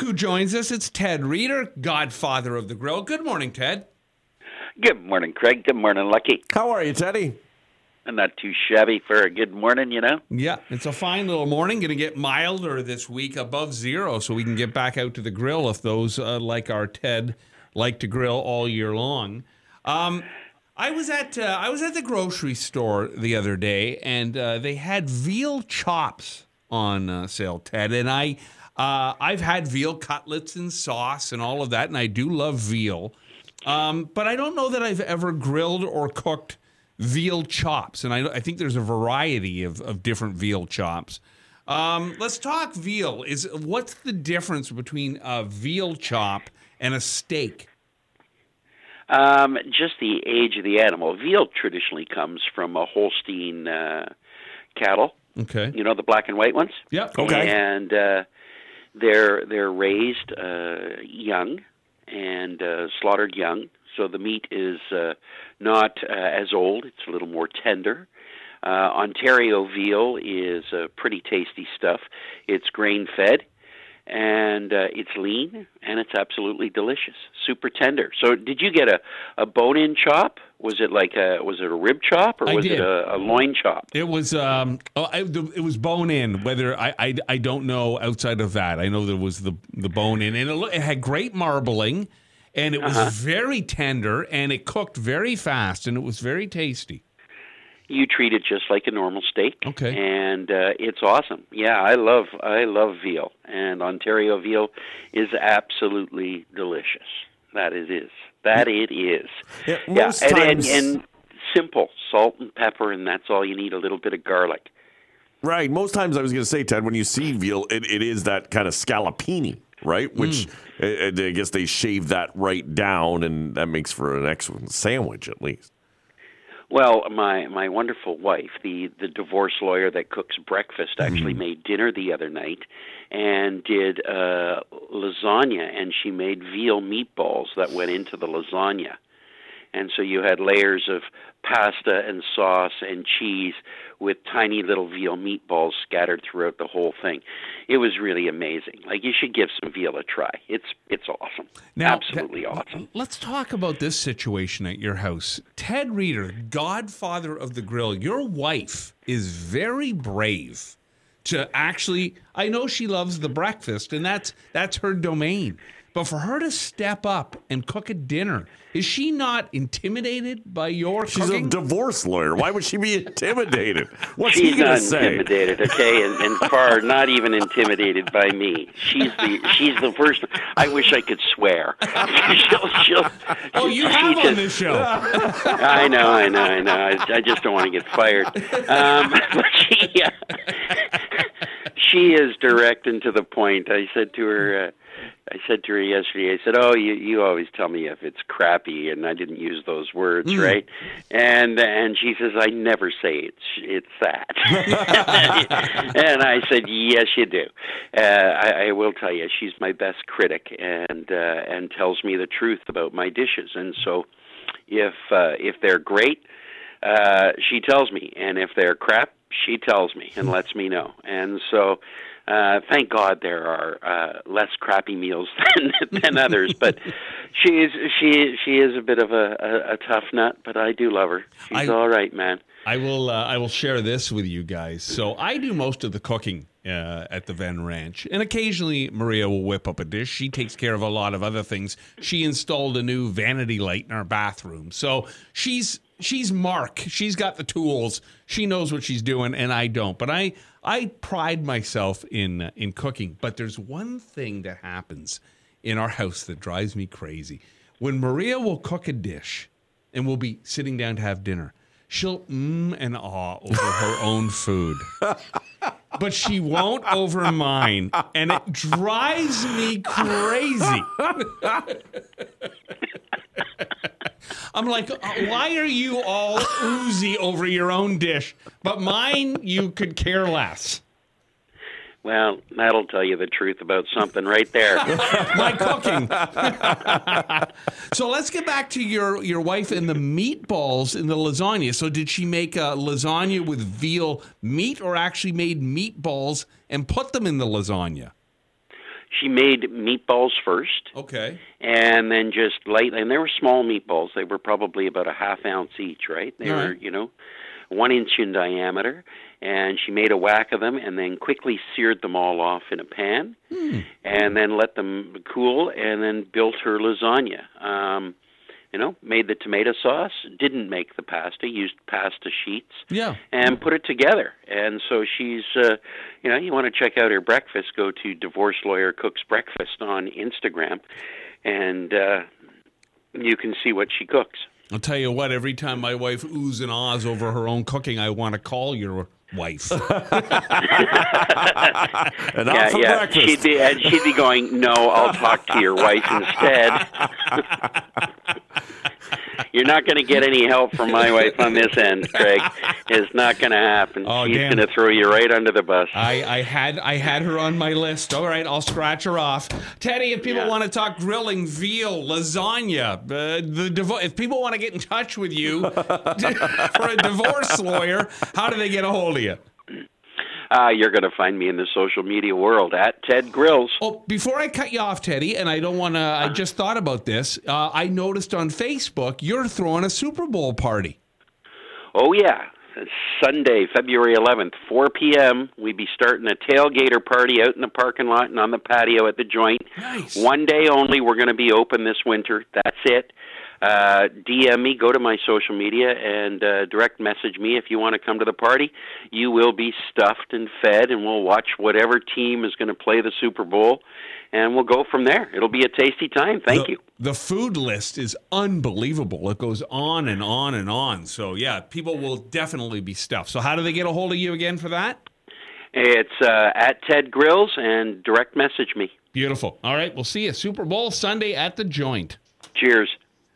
look who joins us. It's Ted Reader, godfather of the grill. Good morning, Ted. Good morning, Craig. Good morning, Lucky. How are you, Teddy? I'm not too shabby for a good morning, you know? Yeah, it's a fine little morning. Going to get milder this week, above zero, so we can get back out to the grill if those uh, like our Ted like to grill all year long. Um, I was at uh, I was at the grocery store the other day, and uh, they had veal chops on uh, sale, Ted. And I uh, I've had veal cutlets and sauce and all of that, and I do love veal. Um, but I don't know that I've ever grilled or cooked veal chops, and I, I think there's a variety of, of different veal chops. Um, let's talk veal. Is what's the difference between a veal chop and a steak? Um, just the age of the animal. Veal traditionally comes from a Holstein uh, cattle. Okay. You know the black and white ones. Yeah. Okay. And uh, they're they're raised uh, young and uh, slaughtered young, so the meat is uh, not uh, as old. It's a little more tender. Uh, Ontario veal is uh, pretty tasty stuff. It's grain fed and uh, it's lean and it's absolutely delicious, super tender. So, did you get a a bone in chop? Was it like a was it a rib chop or I was did. it a, a loin chop? It was um oh, I, the- it was bone in. Whether I, I I don't know outside of that. I know there was the the bone in, and it, it had great marbling, and it was very tender, and it cooked very fast, and it was very tasty. You treat it just like a normal steak. Okay. And uh, it's awesome. Yeah, I love I love veal, and Ontario veal is absolutely delicious. That it is. That it is. Yeah, Yeah, most and, and, times- and simple salt and pepper, and that's all you need. A little bit of garlic. Right. Most times I was going to say, Ted, when you see veal, it, it is that kind of scallopini, right? Which uh, uh, I guess they shave that right down, and that makes for an excellent sandwich, at least. Well, my my wonderful wife, the the divorce lawyer that cooks breakfast, actually made dinner the other night, and did uh, lasagna, and she made veal meatballs that went into the lasagna, and so you had layers of pasta and sauce and cheese with tiny little veal meatballs scattered throughout the whole thing. It was really amazing. Like you should give some veal a try. It's it's awesome. Now, Absolutely awesome. Let's talk about this situation at your house. Ted Reader, godfather of the grill, your wife is very brave to actually I know she loves the breakfast and that's that's her domain. But for her to step up and cook a dinner, is she not intimidated by your She's cooking? a divorce lawyer. Why would she be intimidated? What's She's he going not to say? She's not intimidated, okay, and, and far not even intimidated by me. She's the she's the first. I wish I could swear. she'll, she'll, oh, you she have on this show. I know, I know, I know. I, I just don't want to get fired. Um, but she, she is direct and to the point. I said to her, uh, I said to her yesterday. I said, "Oh, you you always tell me if it's crappy," and I didn't use those words, right? And and she says, "I never say it's it's that." and I said, "Yes, you do." Uh, I, I will tell you, she's my best critic, and uh, and tells me the truth about my dishes, and so if uh, if they're great, uh, she tells me, and if they're crap, she tells me and lets me know. And so, uh, thank God there are uh, less crappy meals than than others. But she is she she is a bit of a, a, a tough nut, but I do love her. She's I- all right, man. I will. Uh, I will share this with you guys. So I do most of the cooking uh, at the Ven Ranch, and occasionally Maria will whip up a dish. She takes care of a lot of other things. She installed a new vanity light in our bathroom, so she's she's Mark. She's got the tools. She knows what she's doing, and I don't. But I I pride myself in uh, in cooking. But there's one thing that happens in our house that drives me crazy. When Maria will cook a dish, and we'll be sitting down to have dinner she'll mm and ah over her own food. But she won't over mine. And it drives me crazy. I'm like, uh, why are you all oozy over your own dish? But mine, you could care less. Well, that'll tell you the truth about something right there. My cooking. so let's get back to your, your wife and the meatballs in the lasagna. So did she make a lasagna with veal meat or actually made meatballs and put them in the lasagna? She made meatballs first, Okay. and then just lightly, And they were small meatballs. They were probably about a half ounce each, right? They All were, right. you know, one inch in diameter. And she made a whack of them, and then quickly seared them all off in a pan, and then let them cool, and then built her lasagna. Um, you know, made the tomato sauce, didn't make the pasta, used pasta sheets, Yeah. and put it together. And so she's, uh, you know, you want to check out her breakfast, go to Divorce Lawyer Cooks Breakfast on Instagram, and uh, you can see what she cooks. I'll tell you what, every time my wife oohs and ahs over her own cooking, I want to call your wife. And yeah, for yeah. breakfast. She'd be, and she'd be going, "No, I'll talk to your wife instead." You're not going to get any help from my wife on this end, Craig. It's not going to happen. Oh, She's going to throw you right under the bus. I, I had I had her on my list. All right, I'll scratch her off. Teddy, if people Yeah. want to talk grilling, veal, lasagna, uh, the divo- if people want to get in touch with you for a divorce lawyer, how do they get a hold of you? Uh, you're going to find me in the social media world at Ted Grills. Oh, before I cut you off, Teddy, and I don't want to. I just thought about this. Uh, I noticed on Facebook you're throwing a Super Bowl party. Oh yeah, It's Sunday, February 11th, 4 p.m. We'd be starting a tailgater party out in the parking lot and on the patio at the joint. Nice. One day only. We're going to be open this winter. That's it. Uh, DM me, go to my social media, and uh, direct message me if you want to come to the party. You will be stuffed and fed, and we'll watch whatever team is going to play the Super Bowl, and we'll go from there. It'll be a tasty time. Thank the, you. The food list is unbelievable. It goes on and on and on. So yeah, people will definitely be stuffed. So how do they get a hold of you again for that? It's uh, at Ted Grills, and direct message me. Beautiful. All right, we'll see you Super Bowl Sunday at the joint. Cheers.